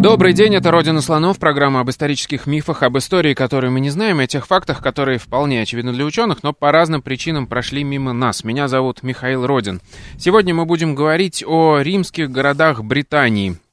Добрый день, это «Родина слонов», программа об исторических мифах, об истории, которые мы не знаем, и о тех фактах, которые вполне очевидны для ученых, но по разным причинам прошли мимо нас. Меня зовут Михаил Родин. Сегодня мы будем говорить о римских городах Британии –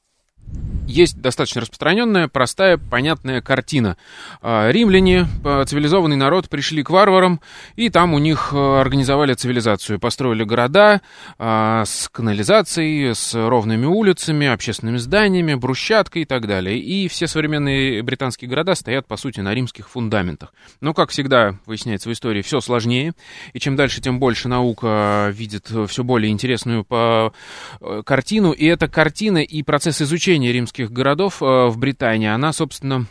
есть достаточно распространенная, простая, понятная картина. А, римляне, цивилизованный народ, пришли к варварам, и там у них э, организовали цивилизацию. Построили города а, с канализацией, с ровными улицами, общественными зданиями, брусчаткой и так далее. И все современные британские города стоят, по сути, на римских фундаментах. Но, как всегда, выясняется в истории, все сложнее. И чем дальше, тем больше наука видит все более интересную по картину. И эта картина и процесс изучения римских римских городов э, в Британии, она, собственно,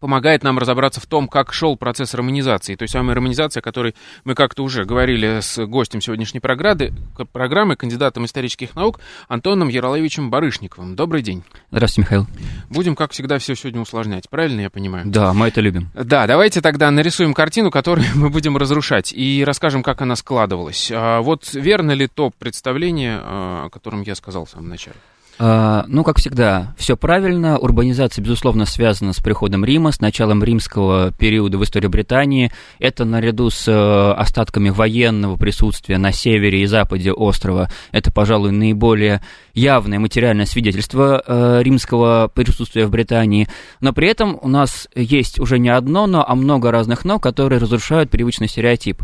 помогает нам разобраться в том, как шел процесс романизации, той самой романизации, о которой мы как-то уже говорили с гостем сегодняшней программы, программы кандидатом исторических наук Антоном Яроловичем Барышниковым. Добрый день. Здравствуйте, Михаил. Будем, как всегда, все сегодня усложнять, правильно я понимаю? Да, мы это любим. Да, давайте тогда нарисуем картину, которую мы будем разрушать, и расскажем, как она складывалась. А вот верно ли то представление, а, о котором я сказал в самом начале? А, ну, как всегда, все правильно. Урбанизация, безусловно, связана с приходом Рима, с началом римского периода в истории Британии. Это наряду с э, остатками военного присутствия на севере и западе острова. Это, пожалуй, наиболее явное материальное свидетельство э, римского присутствия в Британии. Но при этом у нас есть уже не одно но, а много разных «но», которые разрушают привычный стереотип.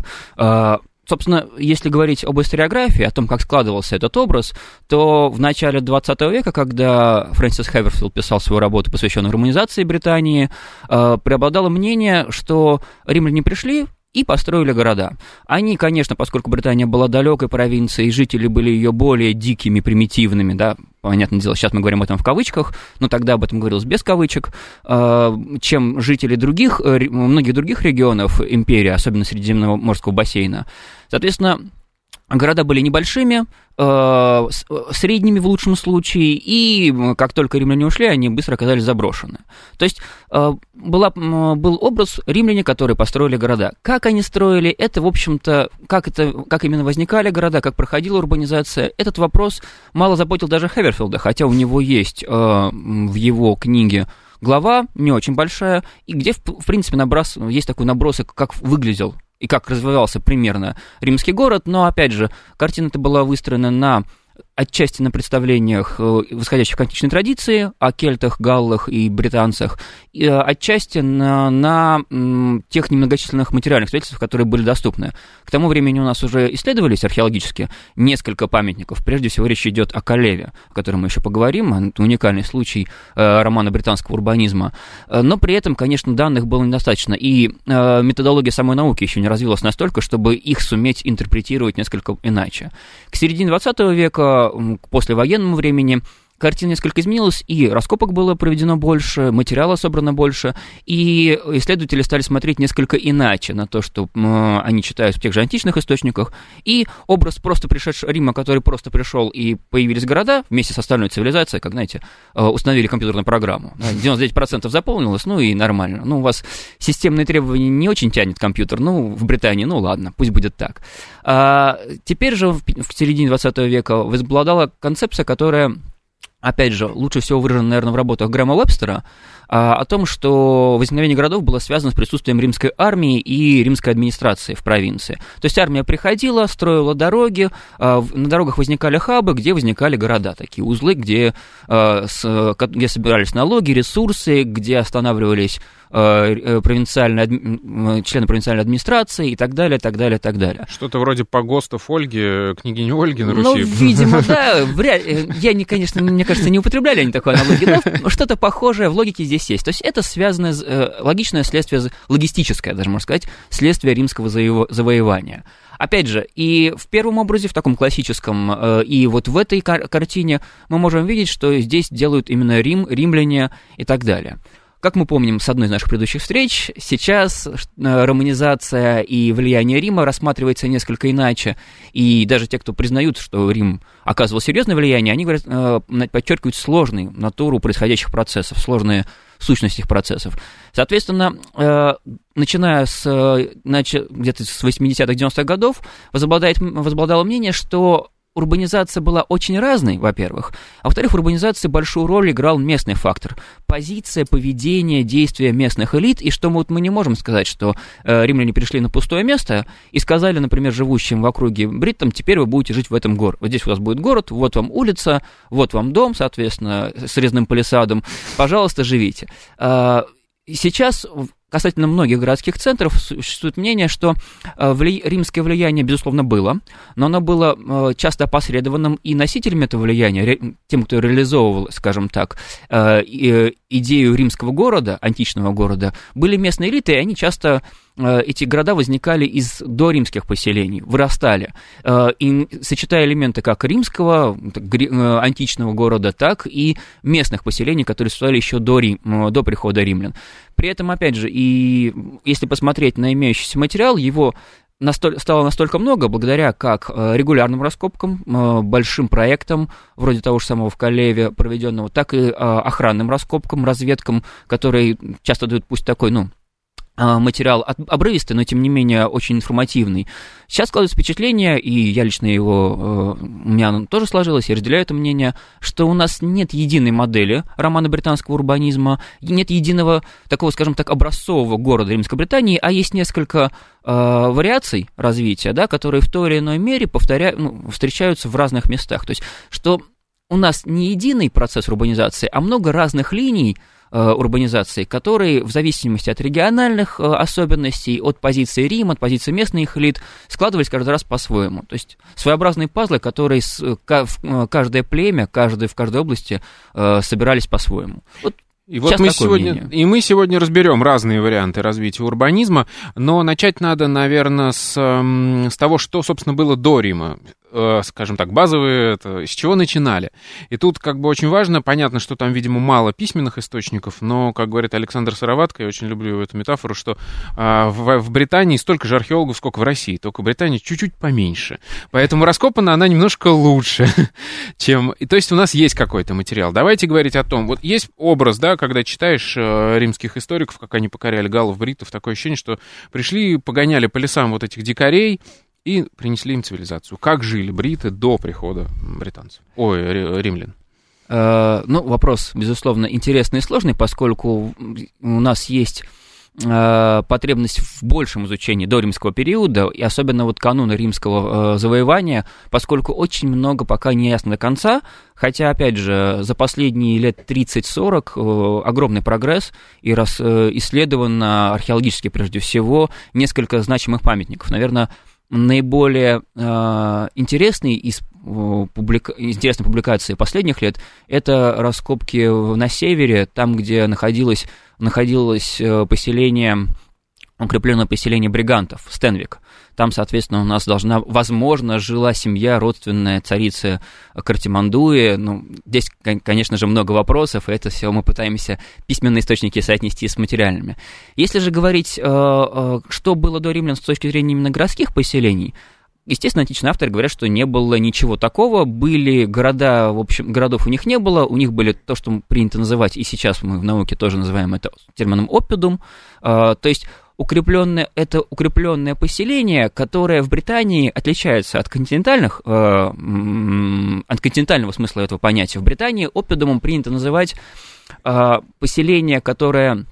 Собственно, если говорить об историографии, о том, как складывался этот образ, то в начале 20 века, когда Фрэнсис Хэверфилд писал свою работу, посвященную романизации Британии, э, преобладало мнение, что римляне пришли, и построили города. Они, конечно, поскольку Британия была далекой провинцией, жители были ее более дикими, примитивными, да, понятное дело, сейчас мы говорим об этом в кавычках, но тогда об этом говорилось без кавычек, э, чем жители других, э, многих других регионов империи, особенно Средиземноморского бассейна. Соответственно, Города были небольшими, э, средними в лучшем случае, и как только римляне ушли, они быстро оказались заброшены. То есть э, была, был образ римляне, которые построили города. Как они строили, это, в общем-то, как, это, как именно возникали города, как проходила урбанизация, этот вопрос мало заботил даже Хеверфилда, хотя у него есть э, в его книге глава, не очень большая, и где, в принципе, наброс, есть такой набросок, как выглядел и как развивался примерно римский город, но, опять же, картина-то была выстроена на отчасти на представлениях, э, восходящих к античной традиции, о кельтах, галлах и британцах, и э, отчасти на, на тех немногочисленных материальных свидетельствах, которые были доступны. К тому времени у нас уже исследовались археологически несколько памятников. Прежде всего речь идет о Калеве, о котором мы еще поговорим, это уникальный случай э, романа британского урбанизма. Но при этом, конечно, данных было недостаточно, и методология самой науки еще не развилась настолько, чтобы их суметь интерпретировать несколько иначе. К середине 20 века к послевоенному времени картина несколько изменилась, и раскопок было проведено больше, материала собрано больше, и исследователи стали смотреть несколько иначе на то, что они читают в тех же античных источниках, и образ просто пришедшего Рима, который просто пришел, и появились города вместе с остальной цивилизацией, как, знаете, э, установили компьютерную программу. 99% заполнилось, ну и нормально. Ну, у вас системные требования не очень тянет компьютер, ну, в Британии, ну ладно, пусть будет так. А, теперь же в середине 20 века возобладала концепция, которая опять же, лучше всего выражено, наверное, в работах Грэма Уэбстера, а, о том, что возникновение городов было связано с присутствием римской армии и римской администрации в провинции. То есть армия приходила, строила дороги, а, на дорогах возникали хабы, где возникали города, такие узлы, где, а, где собирались налоги, ресурсы, где останавливались провинциальной, члены провинциальной администрации и так далее, так далее, так далее. Что-то вроде погостов Ольги, княгини Ольги на ну, Руси. Ну, видимо, да. Вряд, я, не, конечно, мне кажется, не употребляли они такой аналогии, но что-то похожее в логике здесь есть. То есть это связанное, э, логичное следствие, логистическое, даже можно сказать, следствие римского завоевания. Опять же, и в первом образе, в таком классическом, э, и вот в этой кар- картине мы можем видеть, что здесь делают именно Рим, римляне и так далее. Как мы помним с одной из наших предыдущих встреч, сейчас э, романизация и влияние Рима рассматривается несколько иначе. И даже те, кто признают, что Рим оказывал серьезное влияние, они говорят, э, подчеркивают сложную натуру происходящих процессов, сложные сущность этих процессов. Соответственно, э, начиная с где-то с 80-х, 90-х годов, возобладало мнение, что урбанизация была очень разной, во-первых, а во-вторых, в урбанизации большую роль играл местный фактор. Позиция, поведение, действия местных элит, и что мы, вот, мы не можем сказать, что э, римляне пришли на пустое место и сказали, например, живущим в округе бриттам, теперь вы будете жить в этом городе. Вот здесь у вас будет город, вот вам улица, вот вам дом, соответственно, с резным палисадом, пожалуйста, живите. Э, сейчас касательно многих городских центров существует мнение, что э, вли... римское влияние, безусловно, было, но оно было э, часто опосредованным и носителями этого влияния, тем, кто реализовывал, скажем так, э, идею римского города, античного города, были местные элиты, и они часто эти города возникали из доримских поселений, вырастали. И сочетая элементы как римского, античного города, так и местных поселений, которые существовали еще до, Рим, до прихода римлян. При этом, опять же, и если посмотреть на имеющийся материал, его стало настолько много благодаря как э, регулярным раскопкам, э, большим проектам, вроде того же самого в Калеве проведенного, так и э, охранным раскопкам, разведкам, которые часто дают пусть такой, ну, материал обрывистый, но тем не менее очень информативный. Сейчас складывается впечатление, и я лично его, э, у меня оно тоже сложилось, я разделяю это мнение, что у нас нет единой модели романа британского урбанизма, нет единого такого, скажем так, образцового города Римской Британии, а есть несколько э, вариаций развития, да, которые в той или иной мере повторяют, ну, встречаются в разных местах. То есть, что у нас не единый процесс урбанизации, а много разных линий, урбанизации, которые в зависимости от региональных э, особенностей, от позиции Рима, от позиции местных элит, складывались каждый раз по-своему. То есть своеобразные пазлы, которые э, каждое племя, каждый, в каждой области собирались по-своему. Вот и вот мы сегодня, мнение. и мы сегодня разберем разные варианты развития урбанизма, но начать надо, наверное, с, с того, что, собственно, было до Рима. Э, скажем так, базовые, это, с чего начинали. И тут как бы очень важно, понятно, что там, видимо, мало письменных источников, но, как говорит Александр Сыроватко, я очень люблю эту метафору, что а, в, в Британии столько же археологов, сколько в России, только в Британии чуть-чуть поменьше. Поэтому раскопана она немножко лучше, чем... И, то есть у нас есть какой-то материал. Давайте говорить о том, вот есть образ, да, когда читаешь э, римских историков, как они покоряли галлов, бритов, такое ощущение, что пришли, погоняли по лесам вот этих дикарей, и принесли им цивилизацию. Как жили бриты до прихода британцев? Ой, римлян. Э, ну, вопрос, безусловно, интересный и сложный, поскольку у нас есть э, потребность в большем изучении до римского периода, и особенно вот кануна римского э, завоевания, поскольку очень много пока не ясно до конца, хотя, опять же, за последние лет 30-40 огромный прогресс, и раз исследовано археологически прежде всего несколько значимых памятников. Наверное, наиболее э, интересный из публика... интересной публикации последних лет это раскопки на севере, там, где находилось, находилось э, поселение укрепленное поселение бригантов, Стенвик. Там, соответственно, у нас должна, возможно, жила семья родственная царицы Картимандуи. Ну, здесь, конечно же, много вопросов, и это все мы пытаемся письменные источники соотнести с материальными. Если же говорить, э, э, что было до римлян с точки зрения именно городских поселений, Естественно, античные авторы говорят, что не было ничего такого, были города, в общем, городов у них не было, у них были то, что принято называть, и сейчас мы в науке тоже называем это термином опидум, э, то есть укрепленное, это укрепленное поселение, которое в Британии отличается от континентальных, э, от континентального смысла этого понятия. В Британии опидумом принято называть э, поселение, которое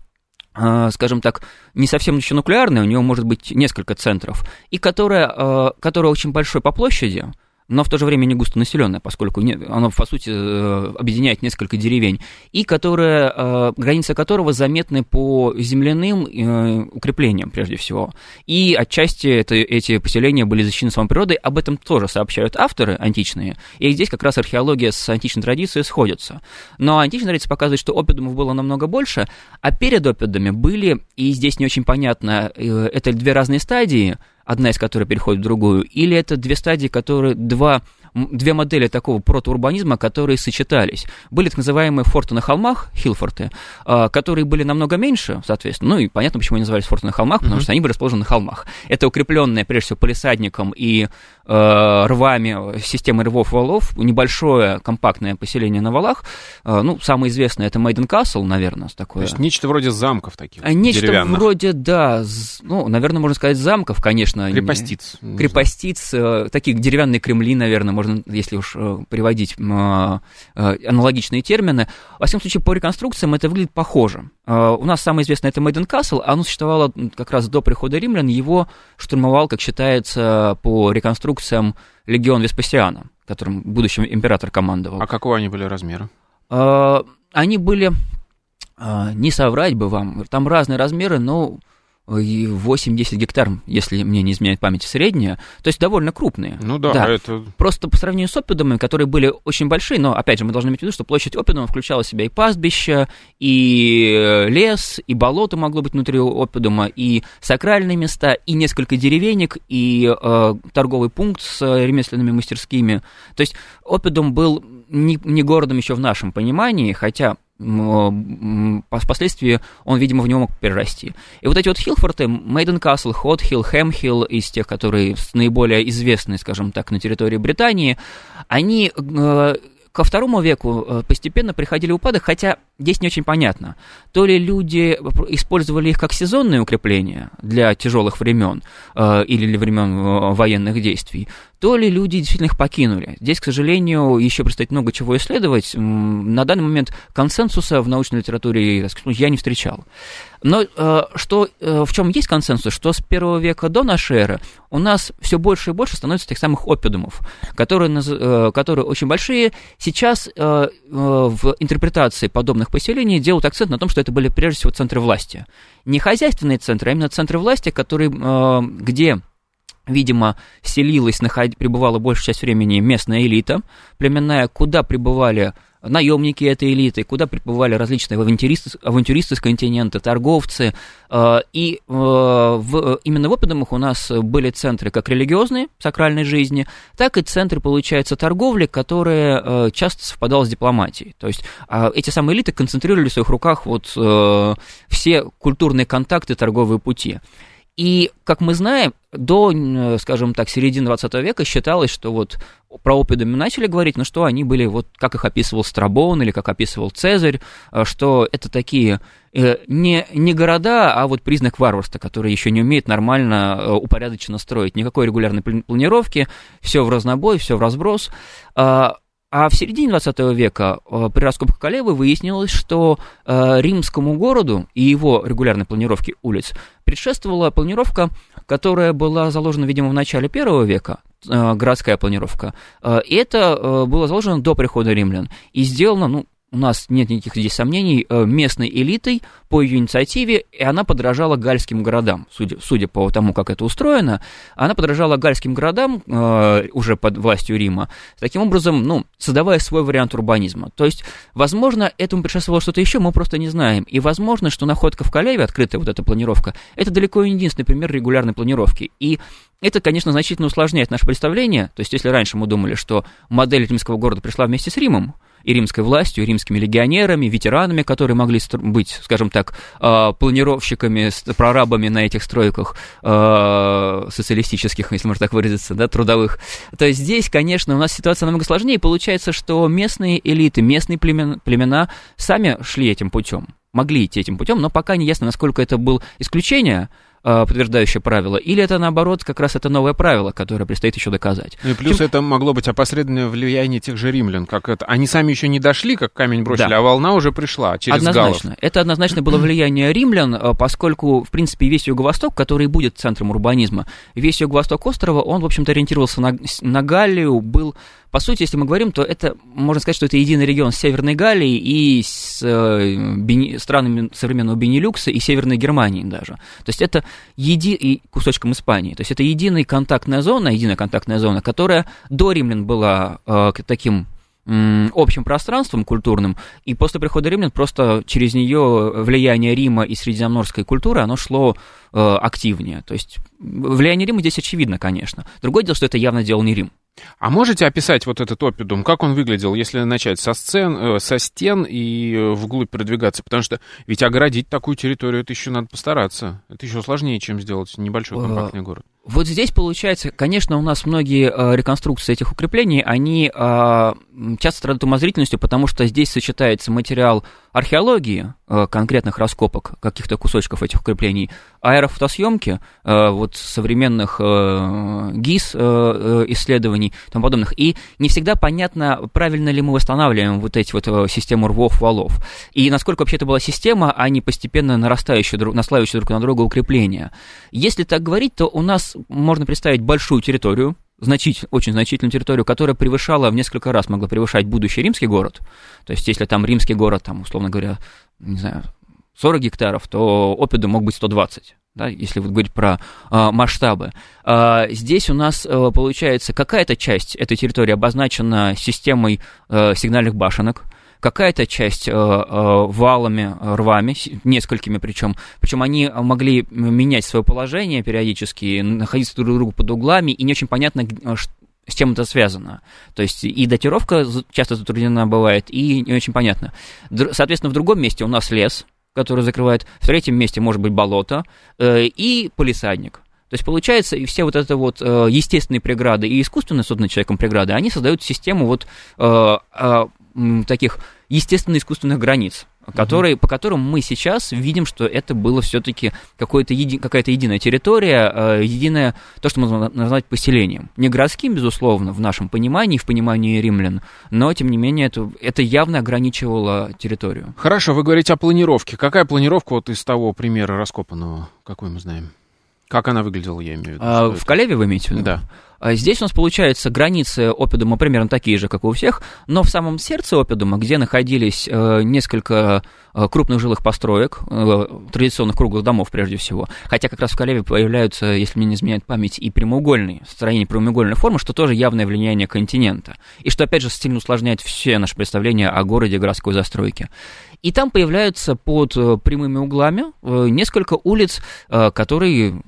э, скажем так, не совсем еще нуклеарное, у него может быть несколько центров, и которое, э, которое очень большое по площади, но в то же время не густонаселенная, поскольку оно, по сути, э, объединяет несколько деревень, и которая, э, границы которого заметны по земляным э, укреплениям, прежде всего. И отчасти это, эти поселения были защищены самой природой, об этом тоже сообщают авторы античные, и здесь как раз археология с античной традицией сходятся. Но античная традиция показывает, что опидумов было намного больше, а перед опидами были, и здесь не очень понятно, это две разные стадии – одна из которых переходит в другую, или это две стадии, которые, два две модели такого протоурбанизма, которые сочетались. Были так называемые форты на холмах, хилфорты, а, которые были намного меньше, соответственно. Ну и понятно, почему они назывались форты на холмах, потому mm-hmm. что они были расположены на холмах. Это укрепленные, прежде всего, полисадником и э, рвами системы рвов валов, небольшое компактное поселение на валах. Э, ну, самое известное это Мейден Касл, наверное, такое. То есть нечто вроде замков таких. Нечто вроде, да, ну, наверное, можно сказать, замков, конечно. Крепостиц. Крепостиц, э, такие деревянные Кремли, наверное, можно, если уж э, приводить э, аналогичные термины. Во всяком случае, по реконструкциям это выглядит похоже. У нас самое известное это Мейден Касл, оно существовало как раз до прихода римлян, его штурмовал, как считается, по реконструкциям легион Веспасиана, которым будущий император командовал. А какого они были размера? Они были, не соврать бы вам, там разные размеры, но 8-10 гектар, если мне не изменяет память, средняя, то есть довольно крупные. Ну да, да. это... Просто по сравнению с опидумами, которые были очень большие, но, опять же, мы должны иметь в виду, что площадь опидума включала в себя и пастбище, и лес, и болото могло быть внутри опидума, и сакральные места, и несколько деревенек, и э, торговый пункт с ремесленными мастерскими. То есть опидум был не, не городом еще в нашем понимании, хотя впоследствии он, видимо, в него мог перерасти. И вот эти вот Хилфорты, Мейден Касл, Хот Хилл, Хэм Хилл, из тех, которые наиболее известны, скажем так, на территории Британии, они э, ко второму веку э, постепенно приходили упадок, хотя здесь не очень понятно. То ли люди использовали их как сезонное укрепление для тяжелых времен э, или для времен военных действий, то ли люди действительно их покинули. Здесь, к сожалению, еще предстоит много чего исследовать. На данный момент консенсуса в научной литературе я не встречал. Но э, что, э, в чем есть консенсус, что с первого века до нашей эры у нас все больше и больше становится тех самых опидумов, которые, э, которые очень большие. Сейчас в интерпретации подобных поселений делают акцент на том, что это были прежде всего центры власти. Не хозяйственные центры, а именно центры власти, которые, где видимо, селилась, наход... пребывала большую часть времени местная элита племенная, куда пребывали наемники этой элиты, куда прибывали различные авантюристы, авантюристы с континента, торговцы. Э, и э, в, именно в Опидомах у нас были центры как религиозные, сакральной жизни, так и центры, получается, торговли, которые э, часто совпадали с дипломатией. То есть а, эти самые элиты концентрировали в своих руках вот все культурные контакты, торговые пути. И, как мы знаем, до, скажем так, середины 20 века считалось, что вот про опидами начали говорить, но что они были, вот как их описывал Страбон или как описывал Цезарь, э, что это такие э, не, не города, а вот признак варварства, который еще не умеет нормально, э, упорядоченно строить. Никакой регулярной планировки, все в разнобой, все в разброс. А, в середине 20 века э, при раскопках Калевы выяснилось, что э, римскому городу и его регулярной планировке улиц предшествовала планировка, которая была заложена, видимо, в начале первого века, э, городская планировка. И это было заложено до прихода римлян. И сделано, ну, у нас нет никаких здесь сомнений, э, местной элитой по ее инициативе, и она подражала гальским городам, судя, судя по тому, как это устроено, она подражала гальским городам э, уже под властью Рима, таким образом, ну, создавая свой вариант урбанизма. То есть, возможно, этому предшествовало что-то еще, мы просто не знаем, и возможно, что находка в Калеве, открытая вот эта планировка, это далеко не единственный пример регулярной планировки, и это, конечно, значительно усложняет наше представление, то есть, если раньше мы думали, что модель римского города пришла вместе с Римом, и римской властью, и римскими легионерами, ветеранами, которые могли быть, скажем так, а, планировщиками, прорабами на этих стройках а, социалистических, если можно так выразиться, да, трудовых. То здесь, конечно, у нас ситуация намного сложнее. Получается, что местные элиты, местные племена, племена сами шли этим путем могли идти этим путем, но пока не ясно, насколько это было исключение, подтверждающее правило, или это наоборот как раз это новое правило, которое предстоит еще доказать. И плюс Чем... это могло быть опосредованное влияние тех же римлян, как это. Они сами еще не дошли, как камень бросили, да. а волна уже пришла через однозначно. Галлов. Это однозначно было влияние римлян, э, поскольку, в принципе, весь Юго-Восток, который будет центром урбанизма, весь Юго-Восток острова, он, в общем-то, ориентировался на, на Галлию, был по сути, если мы говорим, то это, можно сказать, что это единый регион с Северной Галлией и с э, Бени, странами современного Бенилюкса и Северной Германии даже. То есть это еди, и кусочком Испании. То есть это единая контактная зона, единая контактная зона, которая до римлян была э, таким общим пространством культурным, и после прихода римлян просто через нее влияние Рима и средиземноморской культуры, оно шло э, активнее. То есть влияние Рима здесь очевидно, конечно. Другое дело, что это явно делал не Рим. А можете описать вот этот опидум, как он выглядел, если начать со, сцен, э, со стен и э, вглубь продвигаться? Потому что ведь оградить такую территорию, это еще надо постараться. Это еще сложнее, чем сделать небольшой компактный город. Вот здесь получается, конечно, у нас многие э, реконструкции этих укреплений, они э, часто страдают умозрительностью, потому что здесь сочетается материал археологии, э, конкретных раскопок каких-то кусочков этих укреплений, аэрофотосъемки, э, вот современных э, ГИС исследований и тому подобных. И не всегда понятно, правильно ли мы восстанавливаем вот эти вот системы рвов, валов. И насколько вообще это была система, а не постепенно нарастающие, наслаивающие друг на друга укрепления. Если так говорить, то у нас можно представить большую территорию, значительно, очень значительную территорию, которая превышала в несколько раз, могла превышать будущий римский город. То есть, если там римский город, там, условно говоря, не знаю, 40 гектаров, то опиду мог быть 120 да, если вот говорить про а, масштабы. А, здесь у нас а, получается какая-то часть этой территории обозначена системой а, сигнальных башенок, какая-то часть э, э, валами, рвами, несколькими причем, причем они могли менять свое положение периодически, находиться друг другу под углами, и не очень понятно, с чем это связано. То есть и датировка часто затруднена бывает, и не очень понятно. Соответственно, в другом месте у нас лес, который закрывает, в третьем месте может быть болото э, и полисадник. То есть получается, и все вот это вот э, естественные преграды и искусственно созданные человеком преграды, они создают систему вот э, э, таких естественно-искусственных границ, которые, по которым мы сейчас видим, что это было все-таки еди, какая-то единая территория, э, единое, то, что можно назвать поселением. Не городским, безусловно, в нашем понимании, в понимании римлян, но, тем не менее, это, это явно ограничивало территорию. Хорошо, вы говорите о планировке. Какая планировка вот из того примера раскопанного, какой мы знаем? Как она выглядела, я имею в виду? А, в Калеве вы имеете в виду? Да. А здесь у нас получается границы опидума примерно такие же, как и у всех, но в самом сердце опидума, где находились э, несколько э, крупных жилых построек, э, традиционных круглых домов прежде всего, хотя как раз в Калеве появляются, если мне не изменяет память, и прямоугольные, строения прямоугольной формы, что тоже явное влияние континента, и что, опять же, сильно усложняет все наши представления о городе городской застройке. И там появляются под прямыми углами несколько улиц, которые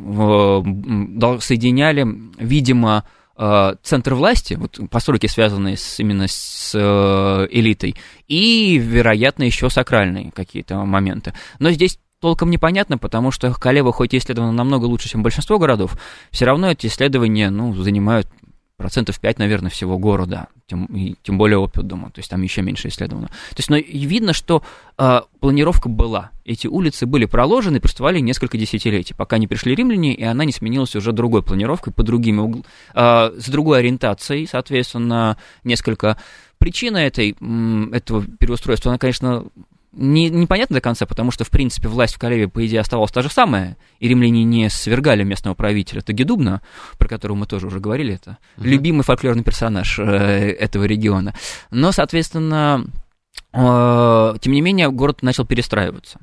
соединяли, видимо, Э, центр власти, вот постройки, связанные с, именно с э, элитой, и, вероятно, еще сакральные какие-то моменты. Но здесь толком непонятно, потому что Калева хоть и исследовано намного лучше, чем большинство городов, все равно эти исследования ну, занимают процентов 5, наверное, всего города, тем, и, тем более опыт дома, то есть там еще меньше исследовано. То есть, но видно, что э, планировка была. Эти улицы были проложены, простывали несколько десятилетий, пока не пришли римляне, и она не сменилась уже другой планировкой, по другими угл... э, с другой ориентацией, соответственно, несколько. Причина этой, этого переустройства, она, конечно, не, непонятно до конца, потому что, в принципе, власть в Калеве, по идее, оставалась та же самая, и римляне не свергали местного правителя Тагедубна, про которого мы тоже уже говорили, это uh-huh. любимый фольклорный персонаж э, этого региона. Но, соответственно, э, тем не менее, город начал перестраиваться.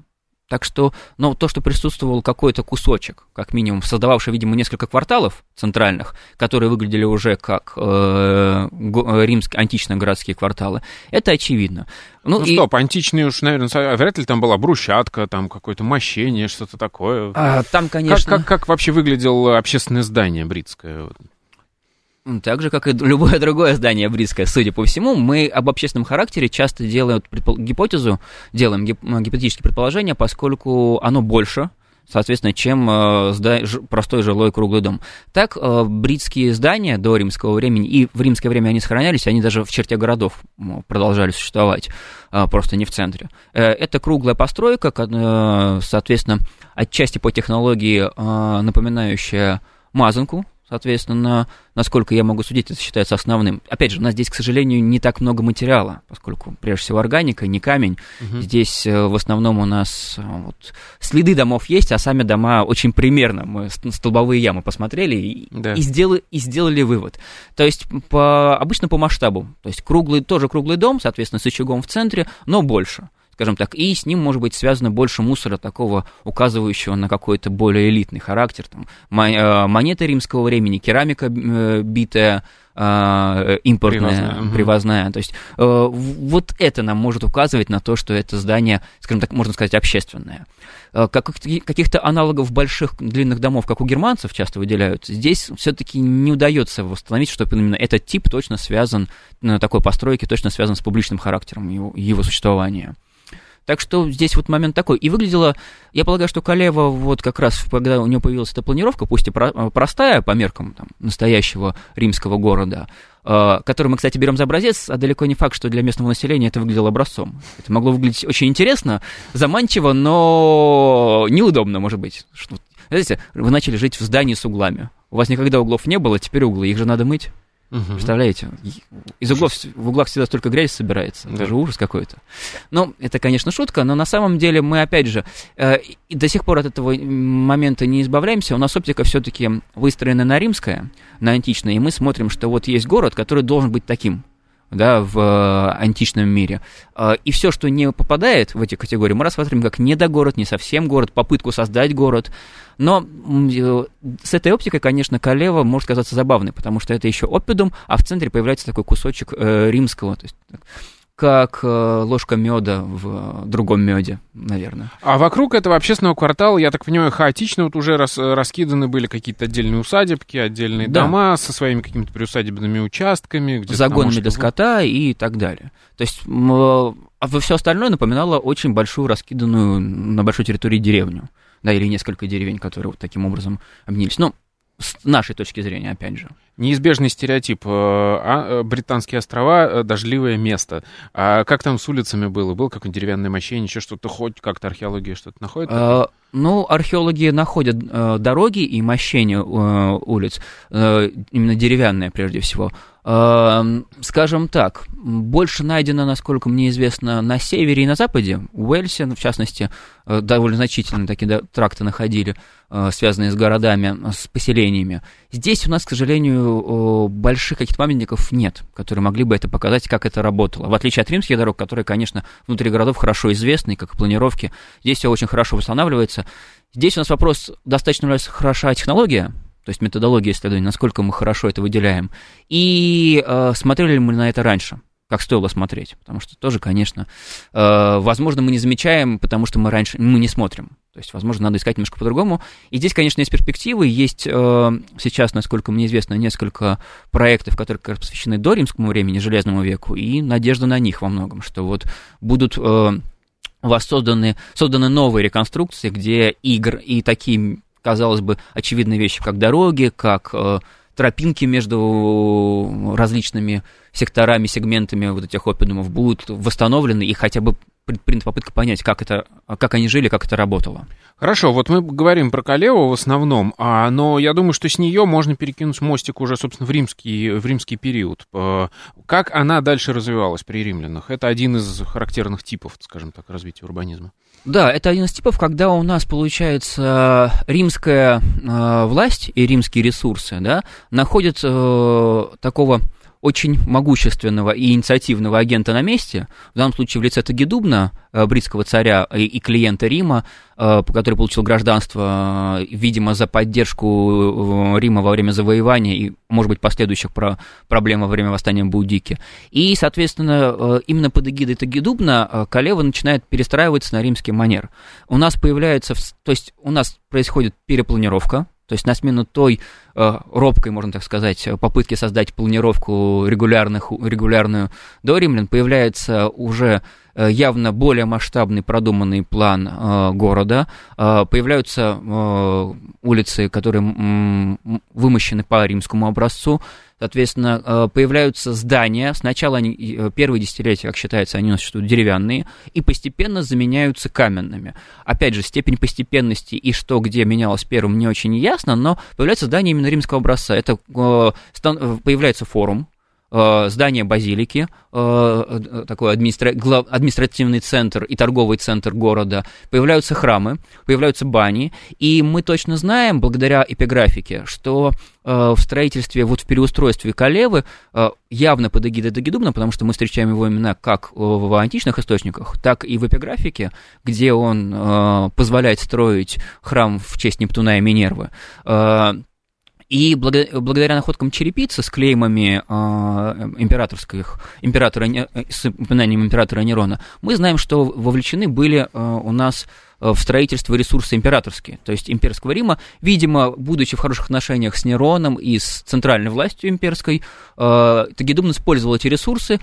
Так что, ну, то, что присутствовал какой-то кусочек, как минимум, создававший, видимо, несколько кварталов центральных, которые выглядели уже как э, римские античные городские кварталы, это очевидно. Ну, ну и... стоп, античные уж, наверное, вряд ли там была брусчатка, там какое-то мощение, что-то такое. А, там, конечно... Как, как, как вообще выглядело общественное здание бритское? Так же, как и любое другое здание близкое, судя по всему, мы об общественном характере часто делаем гипотезу, делаем гип гипотетические предположения, поскольку оно больше, соответственно, чем э, зда... простой жилой круглый дом. Так, э, бритские здания до римского времени, и в римское время они сохранялись, они даже в черте городов продолжали существовать, э, просто не в центре. Э, это круглая постройка, э, соответственно, отчасти по технологии э, напоминающая мазанку, Соответственно, насколько я могу судить, это считается основным. Опять же, у нас здесь, к сожалению, не так много материала, поскольку, прежде всего, органика, не камень. Угу. Здесь э, в основном у нас э, вот, следы домов есть, а сами дома очень примерно. Мы столбовые ямы посмотрели и, да. и, сделали, и сделали вывод. То есть, по, обычно по масштабу. То есть, круглый, тоже круглый дом, соответственно, с очагом в центре, но больше скажем так, и с ним может быть связано больше мусора такого, указывающего на какой-то более элитный характер, там, э, монеты римского времени, керамика э, битая, импортная, привозная. привозная. То есть вот это нам может указывать на то, что это здание, скажем так, можно сказать, общественное. Как, каких-то аналогов больших длинных домов, как у германцев часто выделяют, здесь все-таки не удается восстановить, что именно этот тип точно связан, такой постройки точно связан с публичным характером его, его существования. Так что здесь вот момент такой. И выглядело, я полагаю, что Калева вот как раз, когда у него появилась эта планировка, пусть и простая по меркам там, настоящего римского города, э, который мы, кстати, берем за образец, а далеко не факт, что для местного населения это выглядело образцом. Это могло выглядеть очень интересно, заманчиво, но неудобно, может быть. Знаете, вы начали жить в здании с углами. У вас никогда углов не было, теперь углы, их же надо мыть. Угу. Представляете? Из углов, в углах всегда столько грязи собирается. Да. Это же ужас какой-то. Ну, это, конечно, шутка, но на самом деле мы, опять же, э, до сих пор от этого момента не избавляемся. У нас оптика все-таки выстроена на римское, на античное, и мы смотрим, что вот есть город, который должен быть таким да, в э, античном мире. Э, и все, что не попадает в эти категории, мы рассматриваем как недогород, не совсем город, попытку создать город. Но э, с этой оптикой, конечно, Калева может казаться забавной, потому что это еще опидум, а в центре появляется такой кусочек римского. То есть, как э, ложка меда в другом меде, наверное. А вокруг этого общественного квартала, я так понимаю, хаотично вот уже рас, раскиданы были какие-то отдельные усадебки, отдельные да. дома со своими какими-то приусадебными участками. Загонами для скота и так далее. То есть а все остальное напоминало очень большую раскиданную на большой территории деревню. Да, или несколько деревень, которые вот таким образом обнялись. Ну, с нашей точки зрения, опять же. Неизбежный стереотип. Э, а, э, британские острова э, — дождливое место. А как там с улицами было? Был какой-нибудь деревянный мощение, еще что-то, хоть как-то археология что-то находит? А, ну, археологи находят дороги и мощения э, улиц, именно деревянные прежде всего. Э, скажем так, больше найдено, насколько мне известно, на севере и на западе. В в частности, э, довольно значительно такие тракты находили, э, связанные с городами, с поселениями. Здесь у нас, к сожалению, больших каких-то памятников нет, которые могли бы это показать, как это работало. В отличие от римских дорог, которые, конечно, внутри городов хорошо известны, как и планировки, здесь все очень хорошо восстанавливается. Здесь у нас вопрос, достаточно хороша технология, то есть методология исследования, насколько мы хорошо это выделяем, и э, смотрели ли мы на это раньше, как стоило смотреть, потому что тоже, конечно, э, возможно, мы не замечаем, потому что мы раньше, мы не смотрим, то есть, возможно, надо искать немножко по-другому. И здесь, конечно, есть перспективы. Есть э, сейчас, насколько мне известно, несколько проектов, которые как раз посвящены до римскому времени, железному веку, и надежда на них во многом, что вот будут э, у вас созданы, созданы новые реконструкции, где игр и такие, казалось бы, очевидные вещи, как дороги, как э, тропинки между различными секторами, сегментами вот этих опидумов будут восстановлены и хотя бы предпринята попытка понять, как, это, как они жили, как это работало. Хорошо, вот мы говорим про Калеву в основном, а, но я думаю, что с нее можно перекинуть мостик уже, собственно, в римский, в римский период. Э, как она дальше развивалась при римлянах? Это один из характерных типов, скажем так, развития урбанизма. Да, это один из типов, когда у нас, получается, римская э, власть и римские ресурсы да, находят э, такого очень могущественного и инициативного агента на месте, в данном случае в лице Тагидубна, э, бритского царя и клиента Рима, э, который получил гражданство, э, видимо, за поддержку Рима во время завоевания и, может быть, последующих про проблем во время восстания Будики. И, соответственно, именно под эгидой Тагидубна Калева начинает перестраиваться на римский манер. У нас появляется, то есть у нас происходит перепланировка, то есть на смену той э, робкой, можно так сказать, попытки создать планировку регулярных, регулярную до римлян, появляется уже э, явно более масштабный продуманный план э, города, э, появляются э, улицы, которые вымощены по римскому образцу, Соответственно, э, появляются здания. Сначала они, э, первые десятилетия, как считается, они у нас существуют деревянные, и постепенно заменяются каменными. Опять же, степень постепенности и что где менялось первым не очень ясно, но появляются здания именно римского образца. Это э, появляется форум, Э, здание базилики, э, э, такой административный центр и торговый центр города, появляются храмы, появляются бани, и мы точно знаем, благодаря эпиграфике, что в строительстве, вот в переустройстве Калевы явно под эгидой Дагидубна, потому что мы встречаем его имена как в античных источниках, так и в эпиграфике, где он позволяет строить храм в честь Нептуна и Минервы, И благодаря находкам черепицы с клеймами э, императорских, императора, с упоминанием императора Нерона, мы знаем, что вовлечены были э, у нас в строительство ресурсы императорские, то есть имперского Рима. Видимо, будучи в хороших отношениях с Нероном и с центральной властью имперской, Тагидумн использовал эти ресурсы,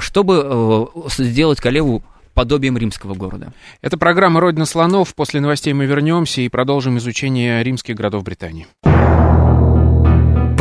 чтобы сделать Калеву подобием римского города. Это программа «Родина слонов». После новостей мы вернемся и продолжим изучение римских городов Британии.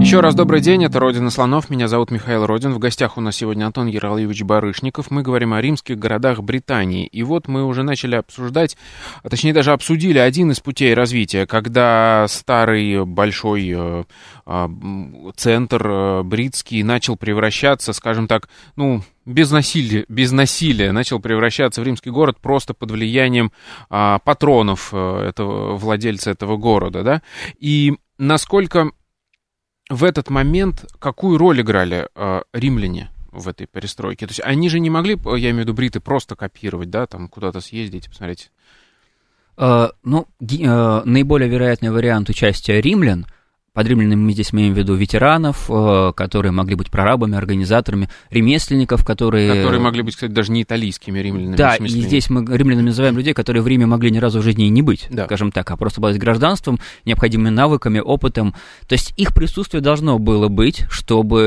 еще раз добрый день, это «Родина слонов», меня зовут Михаил Родин. В гостях у нас сегодня Антон Яралиевич Барышников. Мы говорим о римских городах Британии. И вот мы уже начали обсуждать, а точнее даже обсудили один из путей развития, когда старый большой э, э, центр э, бритский начал превращаться, скажем так, ну, без насилия, без насилия начал превращаться в римский город просто под влиянием а, патронов этого владельца этого города, да, и насколько в этот момент какую роль играли э, римляне в этой перестройке? То есть они же не могли, я имею в виду бриты, просто копировать, да, там куда-то съездить, посмотреть. Uh, ну, uh, наиболее вероятный вариант участия римлян – под римлянами мы здесь имеем в виду ветеранов, э, которые могли быть прорабами, организаторами, ремесленников, которые... Которые могли быть, кстати, даже не итальянскими римлянами. Да, и здесь мы римлянами называем людей, которые в Риме могли ни разу в жизни и не быть, да. скажем так, а просто обладать гражданством, необходимыми навыками, опытом. То есть их присутствие должно было быть, чтобы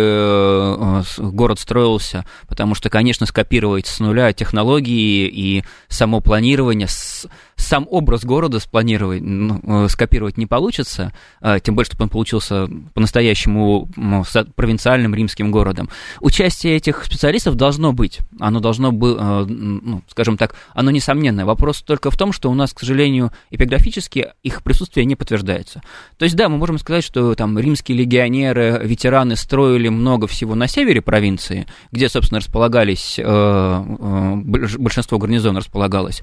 э, город строился, потому что, конечно, скопировать с нуля технологии и само планирование, сам образ города спланировать, ну, э, скопировать не получится, тем более, чтобы он получился по-настоящему провинциальным римским городом. Участие этих специалистов должно быть. Оно должно быть, э, ну, скажем так, оно несомненное. Вопрос только в том, что у нас, к сожалению, эпиграфически их присутствие не подтверждается. То есть, да, мы можем сказать, что там римские легионеры, ветераны строили много всего на севере провинции, где, собственно, располагались, э, э, большинство гарнизона располагалось,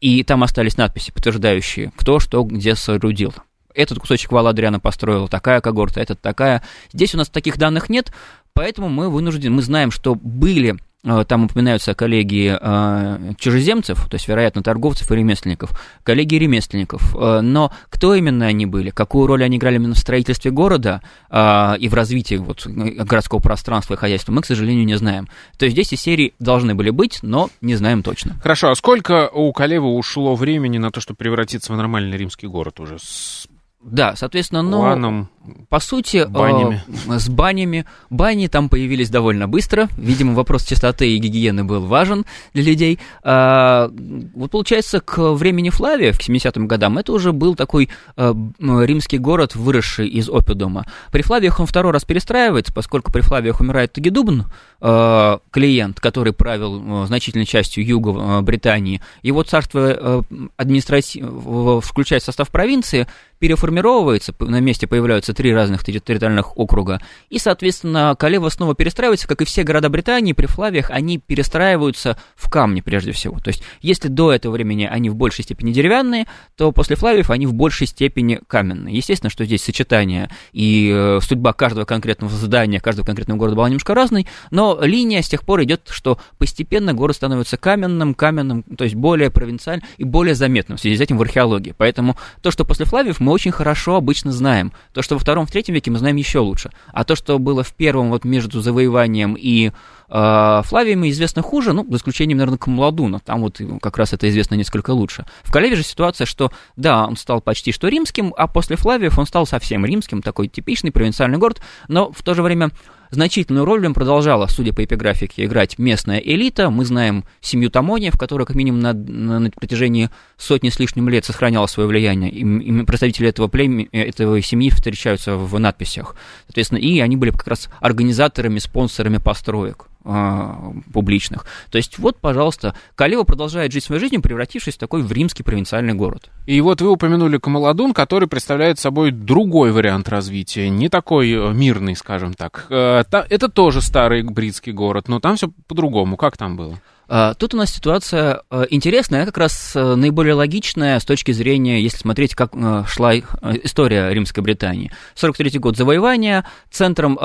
и там остались надписи, подтверждающие, кто что где соорудил этот кусочек вала Адриана построил, такая когорта, этот такая. Здесь у нас таких данных нет, поэтому мы вынуждены, мы знаем, что были э, там упоминаются коллеги э, чужеземцев, то есть, вероятно, торговцев и ремесленников, коллеги ремесленников. Э, но кто именно они были, какую роль они играли именно в строительстве города э, и в развитии вот, городского пространства и хозяйства, мы, к сожалению, не знаем. То есть здесь и серии должны были быть, но не знаем точно. Хорошо, а сколько у Калева ушло времени на то, чтобы превратиться в нормальный римский город уже? Да, соответственно, ну, Ланом, по сути, банями. Э, с банями. Бани там появились довольно быстро. Видимо, вопрос чистоты и гигиены был важен для людей. А, вот получается, к времени Флавия, к 70-м годам, это уже был такой а, римский город, выросший из опидума. При Флавиях он второй раз перестраивается, поскольку при Флавиях умирает Тагидубн, а, клиент, который правил значительной частью юга Британии. Его царство администрати... включает в состав провинции, переформировывается, на месте появляются три разных территориальных округа, и, соответственно, Калева снова перестраивается, как и все города Британии, при Флавиях они перестраиваются в камни прежде всего. То есть, если до этого времени они в большей степени деревянные, то после Флавиев они в большей степени каменные. Естественно, что здесь сочетание и э, судьба каждого конкретного здания, каждого конкретного города была немножко разной, но линия с тех пор идет, что постепенно город становится каменным, каменным, то есть более провинциальным и более заметным в связи с этим в археологии. Поэтому то, что после Флавиев мы очень хорошо обычно знаем. То, что во втором, в третьем веке мы знаем еще лучше. А то, что было в первом вот между завоеванием и э, Флавием, известно хуже, ну, за исключением, наверное, Камладуна. Там вот как раз это известно несколько лучше. В Калеве же ситуация, что, да, он стал почти что римским, а после Флавиев он стал совсем римским, такой типичный провинциальный город, но в то же время Значительную роль нем продолжала, судя по эпиграфике, играть местная элита. Мы знаем семью Тамониев, которая как минимум на, на, на протяжении сотни с лишним лет сохраняла свое влияние. И, и представители этого племени, этого семьи встречаются в надписях. Соответственно, и они были как раз организаторами, спонсорами построек. А, публичных. То есть вот, пожалуйста, Калева продолжает жить своей жизнью, превратившись в такой в римский провинциальный город. И вот вы упомянули Камаладун, который представляет собой другой вариант развития, не такой э, мирный, скажем так. Э, это тоже старый бритский город, но там все по-другому. Как там было? А, тут у нас ситуация э, интересная, как раз э, наиболее логичная с точки зрения, если смотреть, как э, шла история Римской Британии. 43 год завоевания, центром,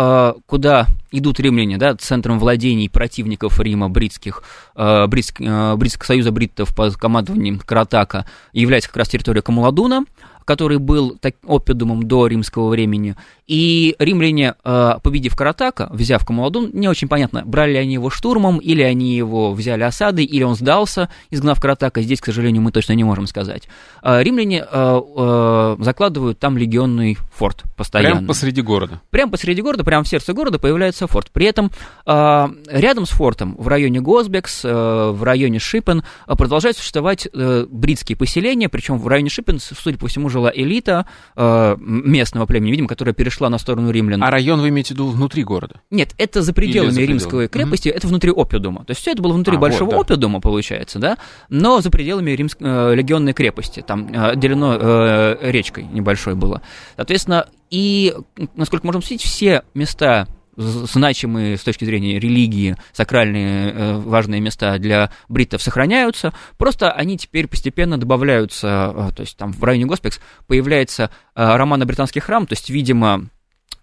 куда идут римляне, да, центром владений противников Рима, бритских, бритского союза бриттов под командованием Каратака, является как раз территория Камуладуна, который был так, опидумом до римского времени. И римляне, э, победив Каратака, взяв Камаладун, не очень понятно, брали ли они его штурмом, или они его взяли осадой, или он сдался, изгнав Каратака. Здесь, к сожалению, мы точно не можем сказать. Э, римляне э, закладывают там легионный форт постоянно. Прямо посреди города. Прямо посреди города, прямо в сердце города появляется форт. При этом рядом с фортом, в районе Госбекс, в районе Шипен, продолжают существовать бритские поселения, причем в районе Шипен, судя по всему, жила элита местного племени, видимо, которая перешла перешла на сторону римлян. А район вы имеете в виду внутри города? Нет, это за пределами за римской крепости, mm-hmm. это внутри опиума. То есть все это было внутри а, большого вот, да. опиума, получается, да, но за пределами римск... э, легионной крепости, там э, отделено э, речкой небольшой было. Соответственно, и, насколько можем судить, все места значимые с точки зрения религии, сакральные э, важные места для бриттов сохраняются, просто они теперь постепенно добавляются, э, то есть там в районе Госпекс появляется э, романо-британский храм, то есть, видимо,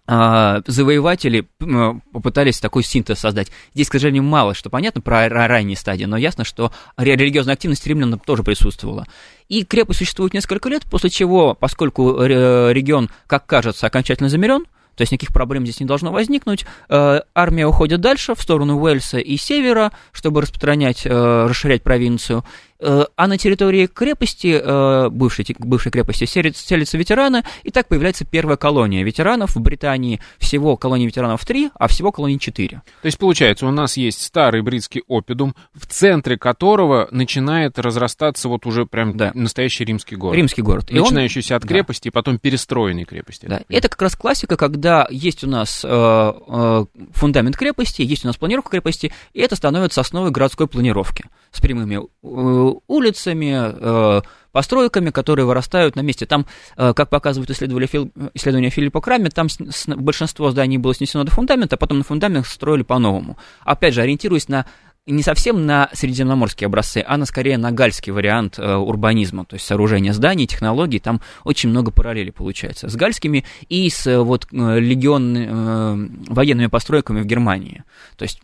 завоеватели попытались такой синтез создать. Здесь, к сожалению, мало что понятно про ранние стадии, но ясно, что религиозная активность римлян тоже присутствовала. И крепость существует несколько лет, после чего, поскольку регион, как кажется, окончательно замерен, то есть никаких проблем здесь не должно возникнуть. Э, армия уходит дальше, в сторону Уэльса и севера, чтобы распространять, э, расширять провинцию. Э, а на территории крепости, э, бывшей, бывшей крепости, селятся ветераны, и так появляется первая колония ветеранов в Британии. Всего колоний ветеранов три, а всего колоний четыре. То есть, получается, у нас есть старый бритский опидум, в центре которого начинает разрастаться вот уже прям да. настоящий римский город. Римский город. Начинающийся он... от крепости да. и потом перестроенной крепости. Да. Это как раз классика, когда есть у нас э, э, фундамент крепости, есть у нас планировка крепости, и это становится основой городской планировки с прямыми улицами, э, постройками, которые вырастают на месте. Там, э, как показывают исследования Филиппа Крами, там большинство зданий было снесено до фундамента, а потом на фундамент строили по-новому. Опять же, ориентируясь на не совсем на средиземноморские образцы, а на скорее на гальский вариант э, урбанизма, то есть сооружение зданий, технологий, там очень много параллелей получается с гальскими и с э, вот э, легион, э, военными постройками в Германии, то есть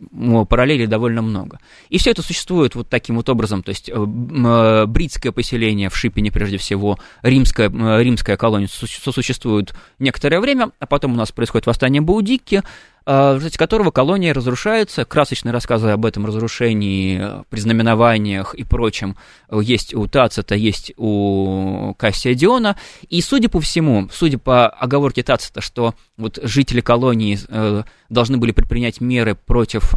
параллелей довольно много. И все это существует вот таким вот образом, то есть э, э, бритское поселение в Шипине прежде всего, римская, э, римская колония сосуществует некоторое время, а потом у нас происходит восстание Баудикки, а, в результате которого колония разрушается. Красочные рассказы об этом разрушении, при знаменованиях и прочем есть у Тацита, есть у Кассия Диона. И, судя по всему, судя по оговорке Тацита, что вот жители колонии э, должны были предпринять меры против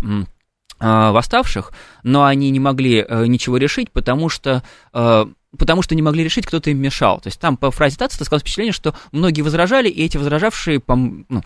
восставших, но они не могли э, ничего решить, потому что э, потому что не могли решить, кто-то им мешал. То есть там по фразе Тацита сказалось впечатление, что многие возражали, и эти возражавшие ну,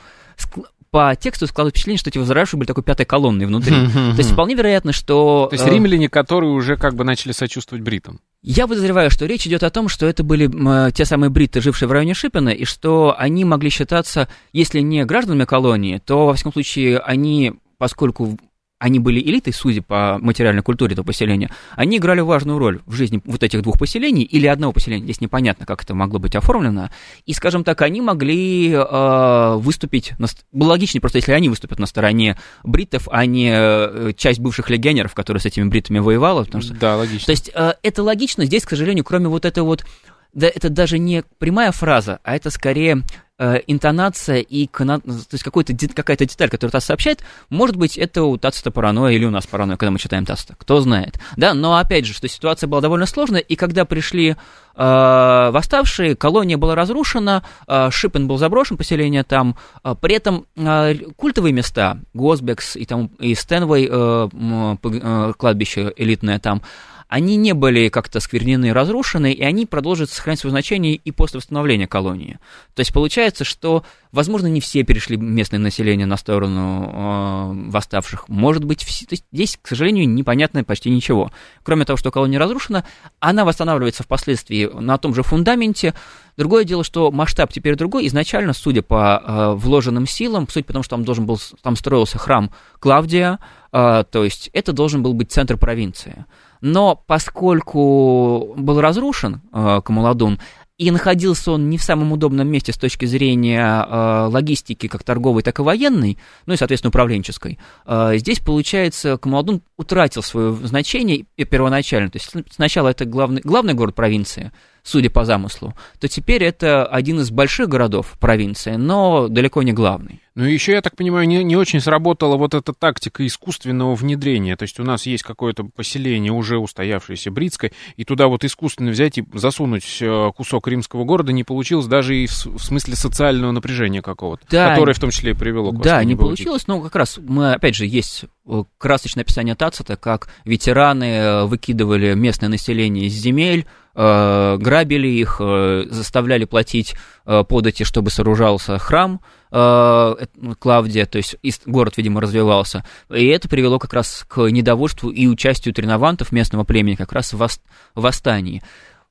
по тексту складывается впечатление, что эти возражавшие были такой пятой колонной внутри. То есть вполне вероятно, что... То есть э, римляне, которые уже как бы начали сочувствовать бритам. Я подозреваю, что речь идет о том, что это были те самые бриты, жившие в районе Шипена, и что они могли считаться, если не гражданами колонии, то, во всяком случае, они, поскольку они были элитой, судя по материальной культуре этого поселения, они играли важную роль в жизни вот этих двух поселений или одного поселения. Здесь непонятно, как это могло быть оформлено. И, скажем так, они могли э, выступить... На, было логичнее просто, если они выступят на стороне бриттов, а не э, часть бывших легионеров, которые с этими бриттами воевала. Потому что, да, логично. То есть э, это логично. Здесь, к сожалению, кроме вот этого вот да, это даже не прямая фраза, а это скорее э, интонация и то есть какой-то, какая-то деталь, которая Тасс сообщает, может быть, это у Тацита паранойя или у нас паранойя, когда мы читаем Тацита, кто знает. Да, но опять же, что ситуация была довольно сложная, и когда пришли э, восставшие, колония была разрушена, э, Шипен был заброшен, поселение там, э, при этом э, культовые места, Госбекс и, там, и Стэнвей, э, э, кладбище элитное там, они не были как-то сквернены, разрушены, и они продолжат сохранять свое значение и после восстановления колонии. То есть получается, что, возможно, не все перешли местное население на сторону э, восставших. Может быть, все... То есть здесь, к сожалению, непонятно почти ничего. Кроме того, что колония разрушена, она восстанавливается впоследствии на том же фундаменте. Другое дело, что масштаб теперь другой. Изначально, судя по э, вложенным силам, суть потому, что там должен был, там строился храм Клавдия, то есть это должен был быть центр провинции. Но поскольку был разрушен Камаладун, и находился он не в самом удобном месте с точки зрения э, логистики, как торговой, так и военной, ну и, соответственно, управленческой. Э, здесь, получается, Камаладун утратил свое значение первоначально. То есть сначала это главный, главный город провинции, судя по замыслу, то теперь это один из больших городов провинции, но далеко не главный. Ну и еще, я так понимаю, не, не очень сработала вот эта тактика искусственного внедрения. То есть у нас есть какое-то поселение, уже устоявшееся бритское, и туда вот искусственно взять и засунуть э, кусок римского города не получилось даже и в, в смысле социального напряжения какого-то, да, которое в том числе и привело к Да, не получилось, но как раз мы, опять же, есть э, красочное описание Тацита, как ветераны э, выкидывали местное население из земель, грабили их, заставляли платить подати, чтобы сооружался храм, Э, Клавдия, то есть город, видимо, развивался. И это привело как раз к недовольству и участию тренавантов местного племени как раз в восстании.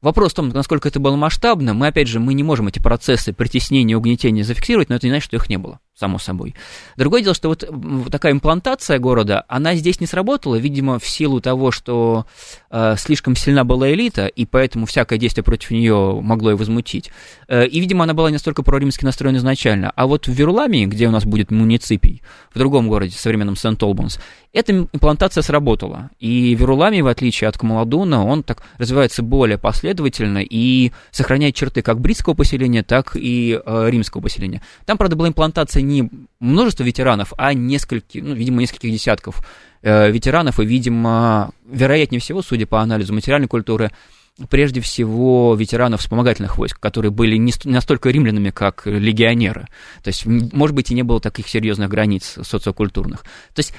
Вопрос в том, насколько это было масштабно. Мы, опять же, мы не можем эти процессы притеснения и угнетения зафиксировать, но это не значит, что их не было само собой. Другое дело, что вот такая имплантация города, она здесь не сработала, видимо, в силу того, что э, слишком сильна была элита, и поэтому всякое действие против нее могло и возмутить. Э, и, видимо, она была не настолько проримски настроена изначально. А вот в Веруламии, где у нас будет муниципий, в другом городе, современном Сент-Олбанс, эта имплантация сработала. И Веруламий, в отличие от Камаладуна, он так развивается более последовательно и сохраняет черты как бритского поселения, так и э, римского поселения. Там, правда, была имплантация не множество ветеранов, а несколько, ну, видимо, нескольких десятков э, ветеранов, и, видимо, вероятнее всего, судя по анализу материальной культуры, прежде всего ветеранов вспомогательных войск, которые были не настолько римлянами, как легионеры. То есть, может быть, и не было таких серьезных границ социокультурных. То есть,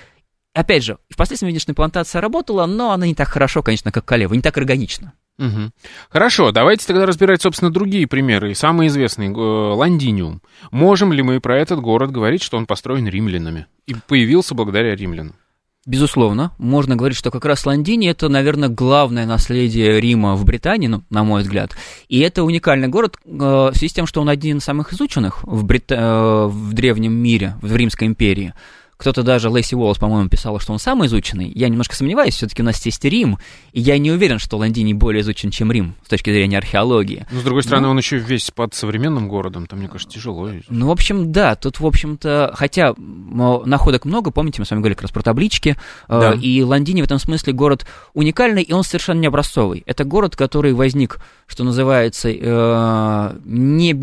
опять же, впоследствии медичная плантация работала, но она не так хорошо, конечно, как Калева, не так органично. Угу. Хорошо, давайте тогда разбирать, собственно, другие примеры. Самый известный э, Ландиниум. Можем ли мы про этот город говорить, что он построен римлянами и появился благодаря римлянам? Безусловно, можно говорить, что как раз Лондини это, наверное, главное наследие Рима в Британии, ну, на мой взгляд. И это уникальный город э, в связи с тем, что он один из самых изученных в, Брит... э, в древнем мире, в Римской империи. Кто-то даже, Лэйси Уоллес, по-моему, писал, что он самый изученный. Я немножко сомневаюсь, все-таки у нас есть Рим, и я не уверен, что Лондини более изучен, чем Рим, с точки зрения археологии. Но, с другой стороны, ну, он еще весь под современным городом, там, мне кажется, тяжело. Ну, в общем, да, тут, в общем-то, хотя находок много, помните, мы с вами говорили как раз про таблички, э, да. и Лондини в этом смысле город уникальный, и он совершенно не образцовый. Это город, который возник, что называется, э, не,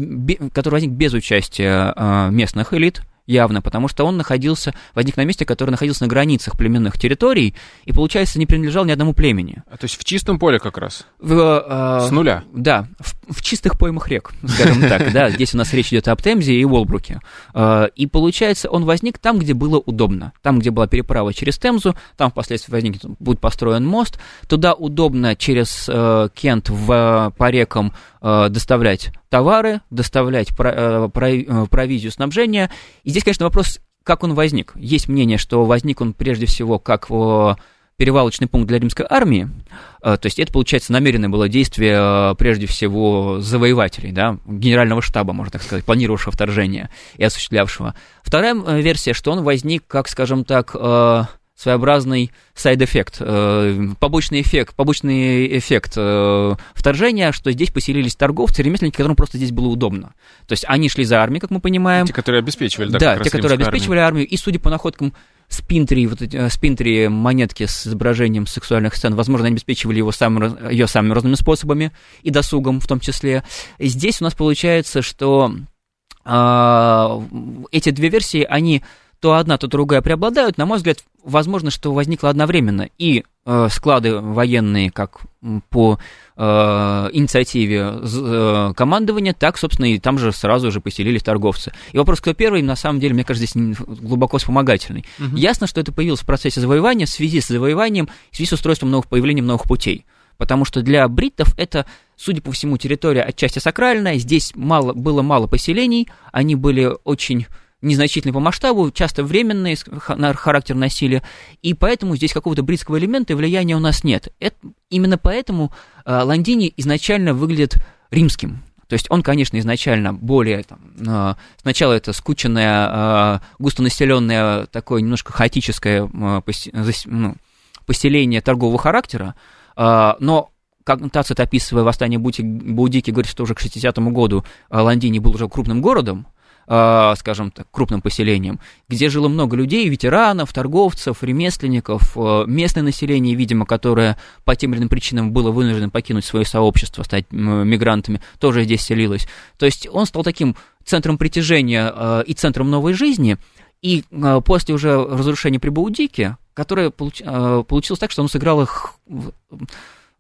который возник без участия э, местных элит, явно, потому что он находился, возник на месте, которое находился на границах племенных территорий, и, получается, не принадлежал ни одному племени. А, то есть в чистом поле как раз? В, э, С нуля? Да, в, в чистых поймах рек, скажем так, да, здесь у нас речь идет об Темзе и Уолбруке. Э, и, получается, он возник там, где было удобно, там, где была переправа через Темзу, там впоследствии возникнет, будет построен мост, туда удобно через э, Кент в, по рекам доставлять товары, доставлять э, э, провизию, снабжение. И здесь, конечно, вопрос, как он возник. Есть мнение, что возник он прежде всего как перевалочный пункт для римской армии, то есть это, получается, намеренное было действие, прежде всего, завоевателей, да, генерального штаба, можно так сказать, планировавшего вторжение и осуществлявшего. Вторая версия, что он возник как, скажем так, своеобразный side-эффект, э, побочный эффект, побочный эффект э, вторжения, что здесь поселились торговцы, ремесленники, которым просто здесь было удобно. То есть они шли за армией, как мы понимаем. Те, которые обеспечивали, да, Да, те, которые обеспечивали армию. армию. И, судя по находкам спинтри, вот эти, э, спинтри монетки с изображением сексуальных сцен, возможно, они обеспечивали его самым, ее самыми разными способами, и досугом в том числе. И здесь у нас получается, что э, эти две версии, они то одна, то другая преобладают, на мой взгляд, возможно, что возникло одновременно. И э, склады военные, как по э, инициативе э, командования, так, собственно, и там же сразу же поселились торговцы. И вопрос, кто первый, на самом деле, мне кажется, здесь глубоко вспомогательный. Угу. Ясно, что это появилось в процессе завоевания, в связи с завоеванием, в связи с устройством новых появлением новых путей. Потому что для бриттов это, судя по всему, территория отчасти сакральная, здесь мало, было мало поселений, они были очень незначительный по масштабу, часто временный характер насилия, и поэтому здесь какого-то бритского элемента и влияния у нас нет. Это, именно поэтому э, Лондини изначально выглядит римским. То есть он, конечно, изначально более... Там, э, сначала это скученное, э, густонаселенное, такое немножко хаотическое ну, поселение торгового характера, но как Тацит, описывая восстание Баудики, говорит, что уже к 60-му году Лондини был уже крупным городом, а, скажем так, крупным поселением, где жило много людей, ветеранов, торговцев, ремесленников, э, местное население, видимо, которое по тем или иным причинам было вынуждено покинуть свое сообщество, стать мигрантами, тоже здесь селилось. То есть он стал таким центром притяжения э, и центром новой жизни, и э, после уже разрушения при Баудике, которое получилось так, что он сыграл их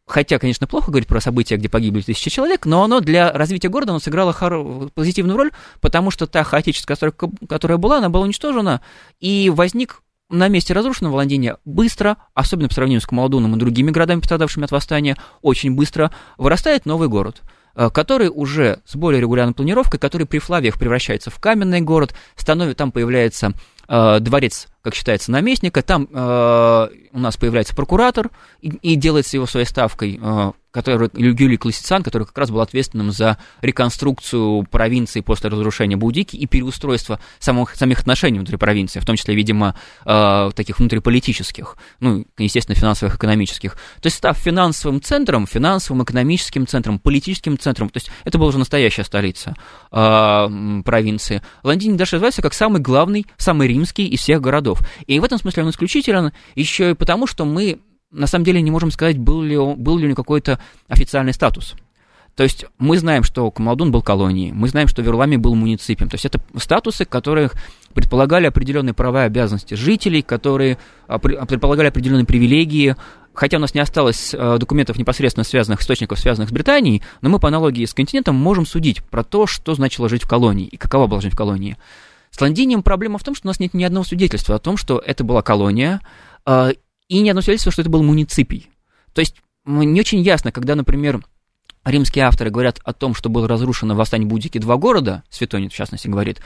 хотя, конечно, плохо говорить про события, где погибли тысячи человек, но оно для развития города оно сыграло хор... позитивную роль, потому что та хаотическая стройка, которая была, она была уничтожена, и возник на месте разрушенного Лондине быстро, особенно по сравнению с Камалдуном и другими городами, пострадавшими от восстания, очень быстро вырастает новый город э, который уже с более регулярной планировкой, который при Флавиях превращается в каменный город, становится, там появляется э, дворец как считается, наместника. Там э, у нас появляется прокуратор и, и делается его своей ставкой, э, который, Юлий Классицан, который как раз был ответственным за реконструкцию провинции после разрушения Будики и переустройство самых, самих отношений внутри провинции, в том числе, видимо, э, таких внутриполитических, ну, естественно, финансовых, экономических. То есть, став финансовым центром, финансовым, экономическим центром, политическим центром, то есть, это была уже настоящая столица э, провинции. Лондин даже называется как самый главный, самый римский из всех городов городов. И в этом смысле он исключителен еще и потому, что мы на самом деле не можем сказать, был ли, он, был ли у него какой-то официальный статус. То есть мы знаем, что Камалдун был колонией, мы знаем, что Верлами был муниципием. То есть это статусы, которых предполагали определенные права и обязанности жителей, которые а, предполагали определенные привилегии, хотя у нас не осталось а, документов непосредственно связанных, источников, связанных с Британией, но мы по аналогии с континентом можем судить про то, что значило жить в колонии и какова была жизнь в колонии. С Лондинием проблема в том, что у нас нет ни одного свидетельства о том, что это была колония, э, и ни одного свидетельства, что это был муниципий. То есть не очень ясно, когда, например, римские авторы говорят о том, что было разрушено в восстании Будики два города, Светонит, в частности, говорит,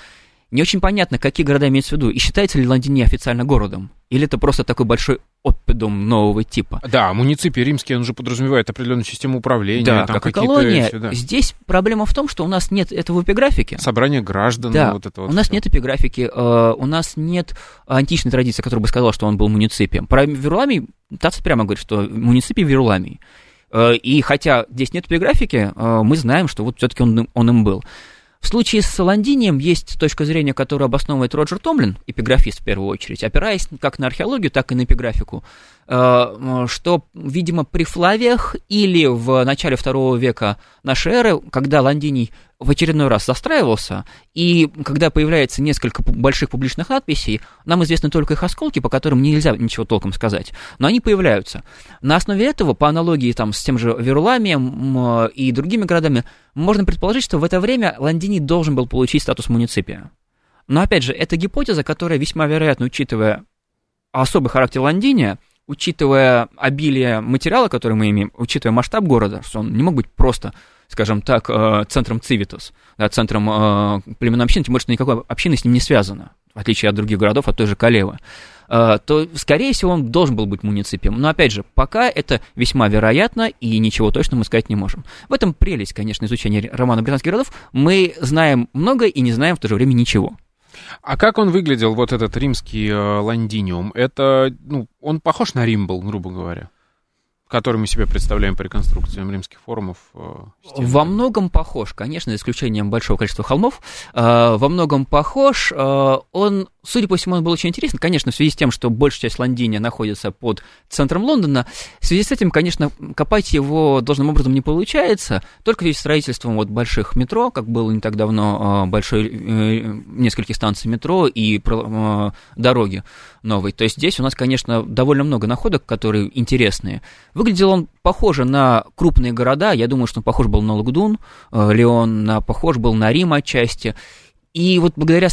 не очень понятно, какие города имеются в виду, и считается ли Лондини официально городом, или это просто такой большой оппидум нового типа. Да, муниципий римский, он же подразумевает определенную систему управления. Да, там как и колония. Эти, да. Здесь проблема в том, что у нас нет этого эпиграфики. Собрание граждан. Да, вот это вот у нас все. нет эпиграфики, э, у нас нет античной традиции, которая бы сказала, что он был муниципием. Про Веруламий Тацит прямо говорит, что муниципий Веруламий. Э, и хотя здесь нет эпиграфики, э, мы знаем, что вот все-таки он, он им был. В случае с Лондинием есть точка зрения, которую обосновывает Роджер Томлин, эпиграфист в первую очередь, опираясь как на археологию, так и на эпиграфику, что, видимо, при Флавиях или в начале второго века нашей эры, когда Лондиний в очередной раз застраивался, и когда появляется несколько больших публичных надписей, нам известны только их осколки, по которым нельзя ничего толком сказать, но они появляются. На основе этого, по аналогии там, с тем же Веруламием и другими городами, можно предположить, что в это время Лондини должен был получить статус муниципия. Но опять же, это гипотеза, которая весьма вероятна, учитывая особый характер Лондиния, учитывая обилие материала, который мы имеем, учитывая масштаб города, что он не мог быть просто скажем так, э, центром цивитус, да, центром э, племенной общины, тем более, что никакой общины с ним не связана, в отличие от других городов, от той же Калевы, э, то, скорее всего, он должен был быть муниципием. Но, опять же, пока это весьма вероятно, и ничего точно мы сказать не можем. В этом прелесть, конечно, изучения романа британских городов. Мы знаем много и не знаем в то же время ничего. А как он выглядел, вот этот римский э, лондиниум? Это, ну, он похож на Рим был, грубо говоря? Который мы себе представляем по реконструкциям римских форумов? Э, во многом похож, конечно, за исключением большого количества холмов. Э, во многом похож. Э, он, судя по всему, он был очень интересен. Конечно, в связи с тем, что большая часть Лондиния находится под центром Лондона, в связи с этим, конечно, копать его должным образом не получается. Только весь строительством вот больших метро, как было не так давно, большой, нескольких станций метро и дороги новой. То есть здесь у нас, конечно, довольно много находок, которые интересные. Выглядел он похоже на крупные города, я думаю, что он похож был на Лагдун, э, Леон на, похож был на Рим отчасти. И вот благодаря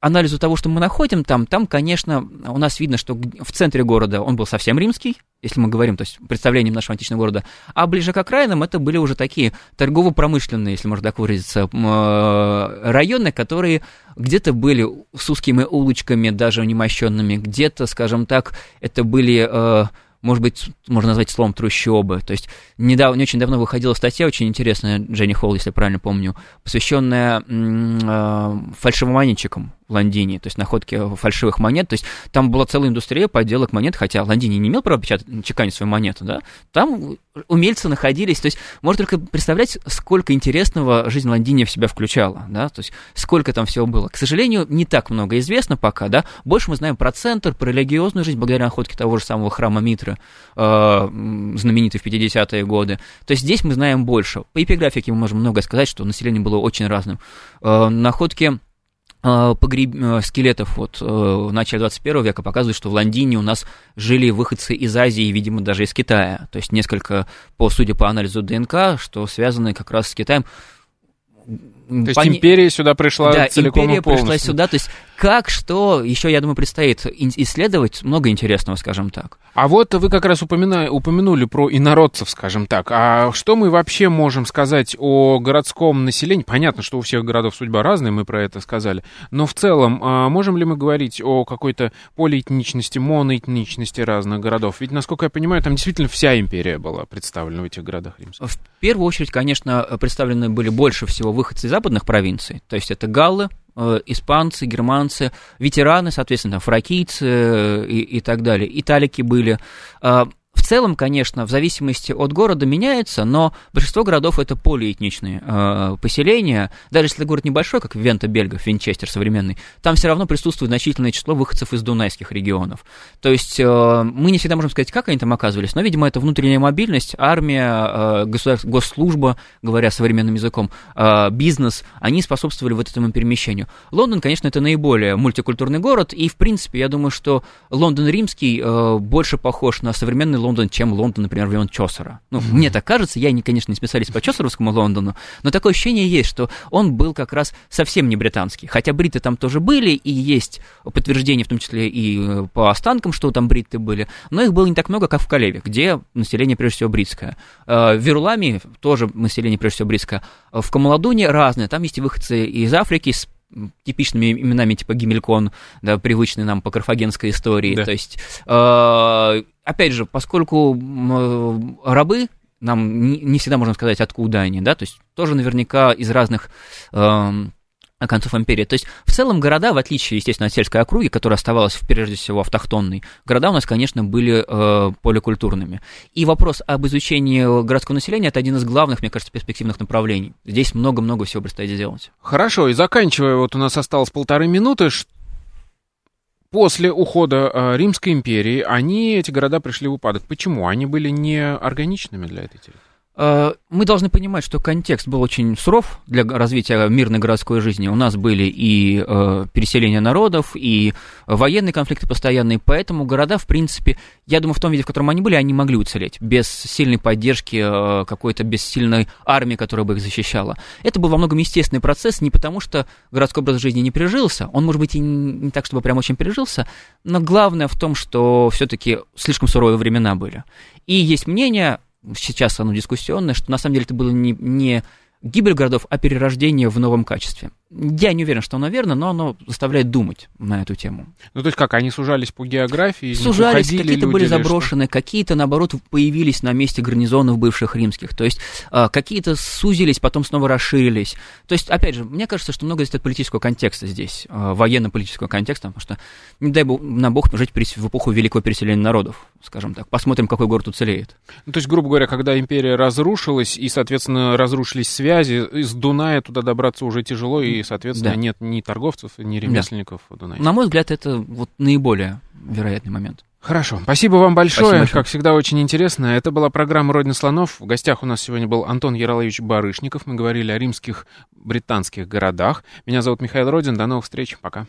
анализу того, что мы находим там, там, конечно, у нас видно, что в центре города он был совсем римский, если мы говорим, то есть представлением нашего античного города, а ближе к окраинам это были уже такие торгово-промышленные, если можно так выразиться, э, районы, которые где-то были с узкими улочками, даже немощенными, где-то, скажем так, это были э, может быть, можно назвать словом трущобы. То есть недавно, не очень давно выходила статья очень интересная, Дженни Холл, если я правильно помню, посвященная э, фальшивомонетчикам в Лондине, то есть находки фальшивых монет. То есть там была целая индустрия подделок монет, хотя Лондине не имел права печатать, чеканить свою монету, да. Там умельцы находились. То есть можно только представлять, сколько интересного жизнь Лондине в себя включала, да, то есть сколько там всего было. К сожалению, не так много известно пока, да. Больше мы знаем про центр, про религиозную жизнь, благодаря находке того же самого храма Митры, э, знаменитый в 50-е годы. То есть здесь мы знаем больше. По эпиграфике мы можем много сказать, что население было очень разным. Э, находки э, погреб... Скелетов вот в начале 21 века показывают, что в Лондине у нас жили выходцы из Азии, видимо, даже из Китая. То есть несколько, по, судя по анализу ДНК, что связаны как раз с Китаем. То есть Пон... империя сюда пришла да, целиком империя и полностью. пришла сюда, то есть как, что, еще, я думаю, предстоит исследовать, много интересного, скажем так. А вот вы как раз упомина... упомянули про инородцев, скажем так. А что мы вообще можем сказать о городском населении? Понятно, что у всех городов судьба разная, мы про это сказали. Но в целом, а можем ли мы говорить о какой-то полиэтничности, моноэтничности разных городов? Ведь, насколько я понимаю, там действительно вся империя была представлена в этих городах римских. В первую очередь, конечно, представлены были больше всего выходцы из западных провинций. То есть это галлы, испанцы, германцы, ветераны, соответственно, фракийцы э, и, и так далее, италики были. В целом, конечно, в зависимости от города меняется, но большинство городов это полиэтничные э, поселения. Даже если город небольшой, как Вента, Бельгов, Винчестер современный, там все равно присутствует значительное число выходцев из дунайских регионов. То есть э, мы не всегда можем сказать, как они там оказывались, но, видимо, это внутренняя мобильность, армия, э, государство, госслужба, говоря современным языком, э, бизнес, они способствовали вот этому перемещению. Лондон, конечно, это наиболее мультикультурный город, и, в принципе, я думаю, что Лондон римский э, больше похож на современный Лондон, чем Лондон, например, времен Чосера. Ну, mm-hmm. мне так кажется, я, не, конечно, не специалист по чосеровскому Лондону, но такое ощущение есть, что он был как раз совсем не британский. Хотя бриты там тоже были, и есть подтверждение, в том числе и э, по останкам, что там бриты были, но их было не так много, как в Калеве, где население, прежде всего, бритское. Э, в Верлами тоже население, прежде всего, бритское. В Камаладуне разное, там есть и выходцы из Африки, с типичными именами типа Гимелькон, да, привычные нам по карфагенской истории. Да. То есть, э, опять же, поскольку э, рабы, нам не, не всегда можно сказать, откуда они, да, то есть тоже наверняка из разных э, концов империи. То есть, в целом, города, в отличие, естественно, от сельской округи, которая оставалась, прежде всего, автохтонной, города у нас, конечно, были э, поликультурными. И вопрос об изучении городского населения – это один из главных, мне кажется, перспективных направлений. Здесь много-много всего предстоит сделать. Хорошо, и заканчивая, вот у нас осталось полторы минуты, После ухода э, Римской империи они, эти города, пришли в упадок. Почему? Они были не органичными для этой территории? Э, мы должны понимать, что контекст был очень суров для развития мирной городской жизни. У нас были и э, переселения народов, и военные конфликты постоянные, поэтому города, в принципе, я думаю, в том виде, в котором они были, они могли уцелеть без сильной поддержки э, какой-то, без сильной армии, которая бы их защищала. Это был во многом естественный процесс, не потому что городской образ жизни не пережился, он, может быть, и не так, чтобы прям очень пережился, но главное в том, что все-таки слишком суровые времена были. И есть мнение, сейчас оно дискуссионное, что на самом деле это было не, не гибель городов, а перерождение в новом качестве. Я не уверен, что оно верно, но оно заставляет думать на эту тему. Ну, то есть как, они сужались по географии? Сужались, какие-то были заброшены, какие-то, наоборот, появились на месте гарнизонов бывших римских. То есть а, какие-то сузились, потом снова расширились. То есть, опять же, мне кажется, что много здесь от политического контекста здесь, а, военно-политического контекста, потому что, не дай бог, на бог, жить в эпоху великого переселения народов, скажем так. Посмотрим, какой город уцелеет. Ну, то есть, грубо говоря, когда империя разрушилась, и, соответственно, разрушились связи, из Дуная туда добраться уже тяжело, и соответственно, да. нет ни торговцев, ни ремесленников да. На мой взгляд, это вот наиболее вероятный момент. Хорошо. Спасибо вам большое. Спасибо большое. Как всегда, очень интересно. Это была программа «Родина слонов». В гостях у нас сегодня был Антон Яролович Барышников. Мы говорили о римских британских городах. Меня зовут Михаил Родин. До новых встреч. Пока.